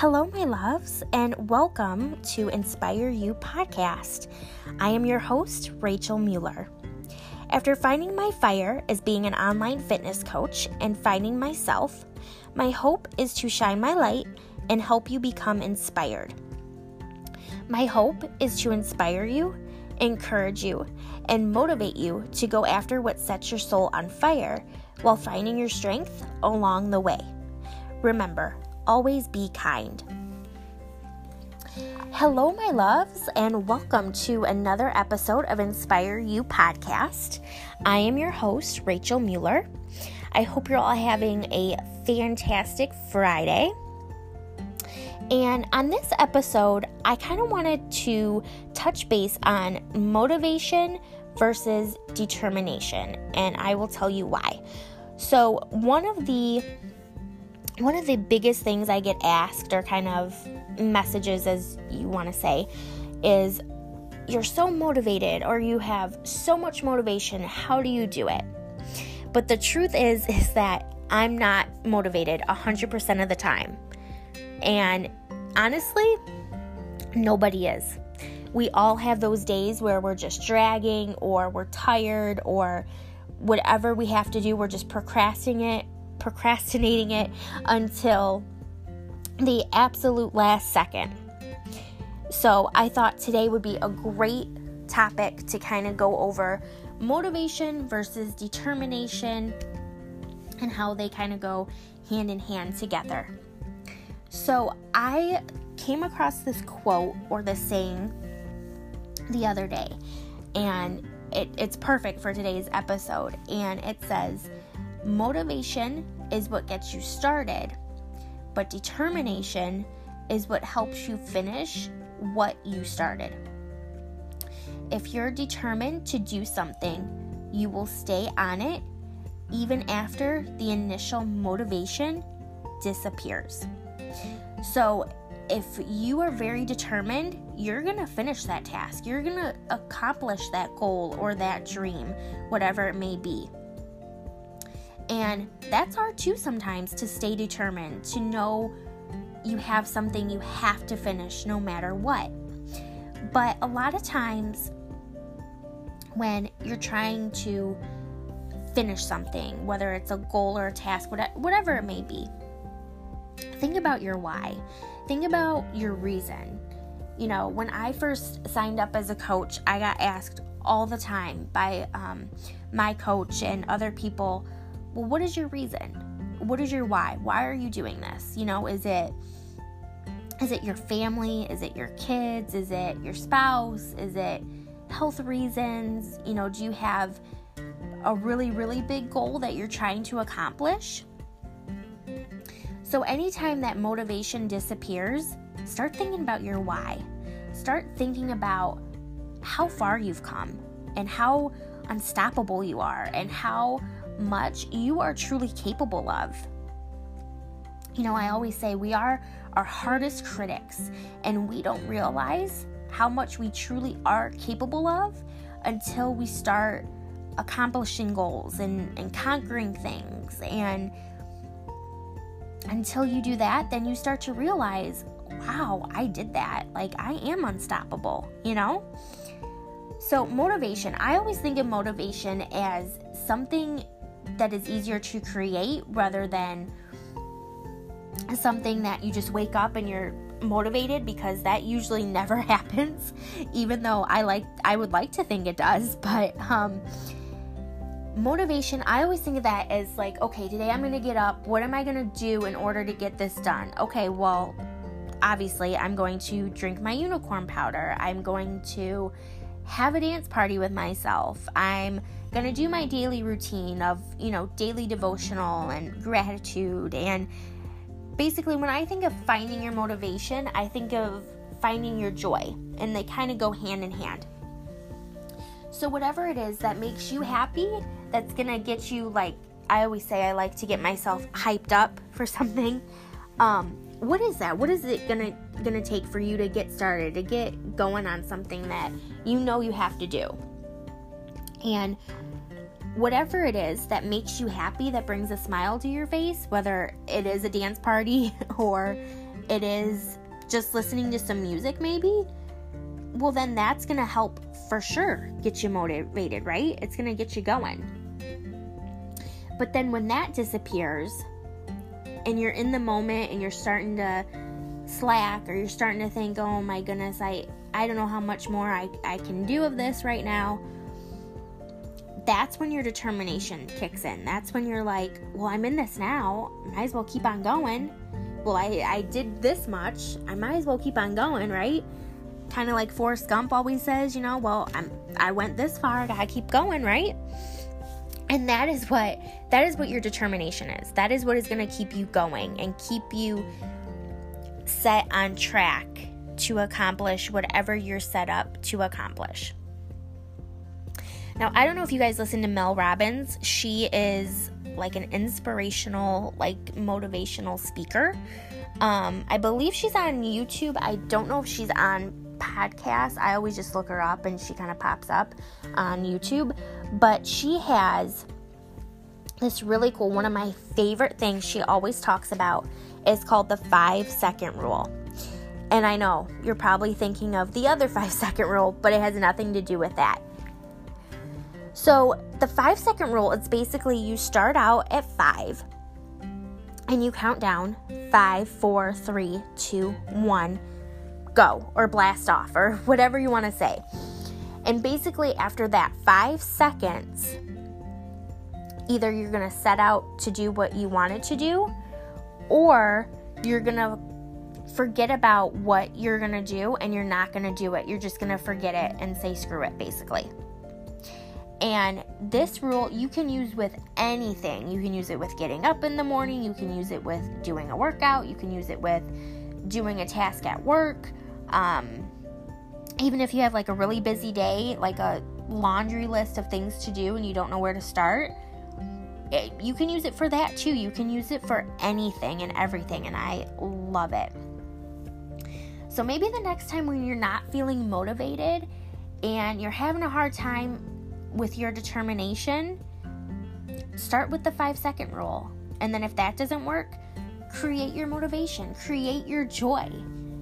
Hello, my loves, and welcome to Inspire You podcast. I am your host, Rachel Mueller. After finding my fire as being an online fitness coach and finding myself, my hope is to shine my light and help you become inspired. My hope is to inspire you, encourage you, and motivate you to go after what sets your soul on fire while finding your strength along the way. Remember, always be kind. Hello, my loves, and welcome to another episode of Inspire You podcast. I am your host, Rachel Mueller. I hope you're all having a fantastic Friday. And on this episode, I kind of wanted to touch base on motivation versus determination, and I will tell you why. So, one of the one of the biggest things I get asked, or kind of messages as you want to say, is you're so motivated or you have so much motivation. How do you do it? But the truth is, is that I'm not motivated 100% of the time. And honestly, nobody is. We all have those days where we're just dragging or we're tired or whatever we have to do, we're just procrastinating it procrastinating it until the absolute last second. So, I thought today would be a great topic to kind of go over motivation versus determination and how they kind of go hand in hand together. So, I came across this quote or this saying the other day, and it, it's perfect for today's episode. And it says, Motivation is what gets you started, but determination is what helps you finish what you started. If you're determined to do something, you will stay on it even after the initial motivation disappears. So, if you are very determined, you're going to finish that task. You're going to accomplish that goal or that dream, whatever it may be. And that's hard too sometimes to stay determined, to know you have something you have to finish no matter what. But a lot of times, when you're trying to finish something, whether it's a goal or a task, whatever it may be, think about your why. Think about your reason. You know, when I first signed up as a coach, I got asked all the time by um, my coach and other people well, what is your reason? What is your why? Why are you doing this? You know, is it is it your family? Is it your kids? Is it your spouse? Is it health reasons? You know, do you have a really, really big goal that you're trying to accomplish? So, anytime that motivation disappears, start thinking about your why. Start thinking about how far you've come and how unstoppable you are and how much you are truly capable of. You know, I always say we are our hardest critics, and we don't realize how much we truly are capable of until we start accomplishing goals and, and conquering things. And until you do that, then you start to realize, wow, I did that. Like, I am unstoppable, you know? So, motivation, I always think of motivation as something that is easier to create rather than something that you just wake up and you're motivated because that usually never happens even though I like I would like to think it does but um motivation I always think of that as like okay today I'm going to get up what am I going to do in order to get this done? Okay well obviously I'm going to drink my unicorn powder I'm going to have a dance party with myself I'm gonna do my daily routine of, you know, daily devotional and gratitude. And basically, when I think of finding your motivation, I think of finding your joy, and they kind of go hand in hand. So, whatever it is that makes you happy, that's gonna get you, like, I always say, I like to get myself hyped up for something. Um, what is that? What is it gonna gonna take for you to get started, to get going on something that you know you have to do? And whatever it is that makes you happy, that brings a smile to your face, whether it is a dance party or it is just listening to some music, maybe, well, then that's going to help for sure get you motivated, right? It's going to get you going. But then when that disappears and you're in the moment and you're starting to slack or you're starting to think, oh my goodness, I, I don't know how much more I, I can do of this right now. That's when your determination kicks in. That's when you're like, well, I'm in this now. Might as well keep on going. Well, I, I did this much. I might as well keep on going, right? Kind of like Forrest Gump always says, you know, well, I'm I went this far, I gotta keep going, right? And that is what that is what your determination is. That is what is going to keep you going and keep you set on track to accomplish whatever you're set up to accomplish. Now, I don't know if you guys listen to Mel Robbins. She is like an inspirational, like motivational speaker. Um, I believe she's on YouTube. I don't know if she's on podcast. I always just look her up and she kind of pops up on YouTube. But she has this really cool, one of my favorite things she always talks about is called the five second rule. And I know you're probably thinking of the other five second rule, but it has nothing to do with that. So, the five second rule is basically you start out at five and you count down five, four, three, two, one, go, or blast off, or whatever you want to say. And basically, after that five seconds, either you're going to set out to do what you wanted to do, or you're going to forget about what you're going to do and you're not going to do it. You're just going to forget it and say screw it, basically. And this rule you can use with anything. You can use it with getting up in the morning, you can use it with doing a workout, you can use it with doing a task at work. Um, even if you have like a really busy day, like a laundry list of things to do and you don't know where to start, it, you can use it for that too. You can use it for anything and everything, and I love it. So maybe the next time when you're not feeling motivated and you're having a hard time with your determination, start with the five second rule. And then if that doesn't work, create your motivation, create your joy.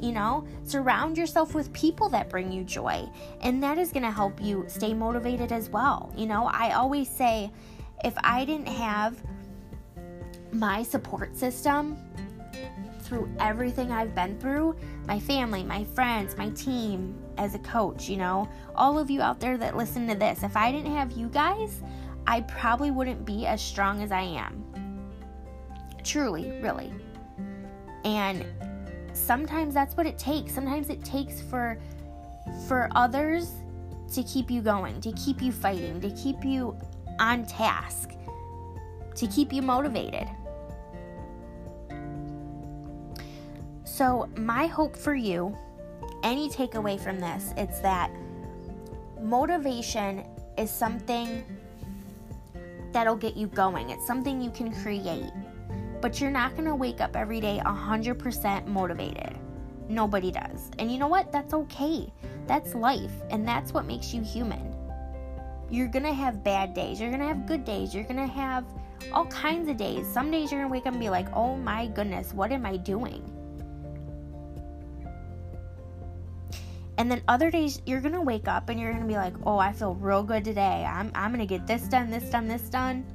You know, surround yourself with people that bring you joy, and that is going to help you stay motivated as well. You know, I always say if I didn't have my support system through everything I've been through, my family, my friends, my team, as a coach, you know, all of you out there that listen to this, if I didn't have you guys, I probably wouldn't be as strong as I am. Truly, really. And sometimes that's what it takes. Sometimes it takes for for others to keep you going, to keep you fighting, to keep you on task, to keep you motivated. So, my hope for you, any takeaway from this, it's that motivation is something that'll get you going. It's something you can create. But you're not going to wake up every day 100% motivated. Nobody does. And you know what? That's okay. That's life. And that's what makes you human. You're to have bad days. You're to have good days. You're to have all kinds of days. Some days you're to wake up and be like, oh my goodness, what am I doing? And then other days you're to wake up and you're to be like, "Oh, I feel real good today. I'm I'm to get this done, this done, this done."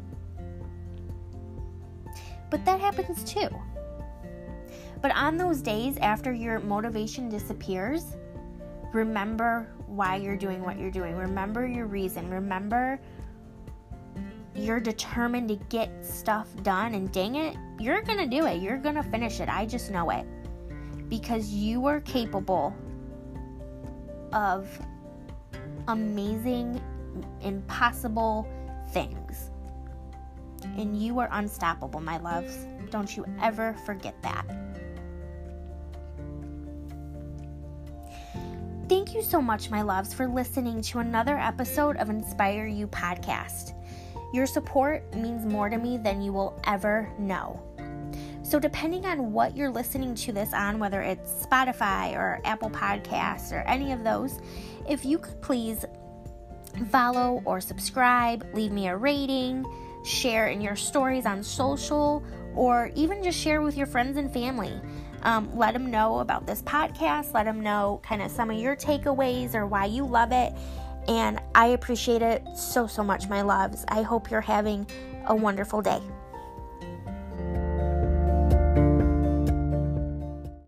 But that happens too. But on those days after your motivation disappears, remember why you're doing what you're doing. Remember your reason. Remember you're determined to get stuff done and dang it, you're going to do it. You're going to finish it. I just know it. Because you are capable of amazing, impossible things. And you are unstoppable, my loves. Don't you ever forget that. Thank you so much, my loves, for listening to another episode of Inspire You podcast. Your support means more to me than you will ever know. So, depending on what you're listening to this on, whether it's Spotify or Apple Podcasts or any of those, if you could please follow or subscribe, leave me a rating, share in your stories on social, or even just share with your friends and family. Um, let them know about this podcast. Let them know kind of some of your takeaways or why you love it. And I appreciate it so, so much, my loves. I hope you're having a wonderful day.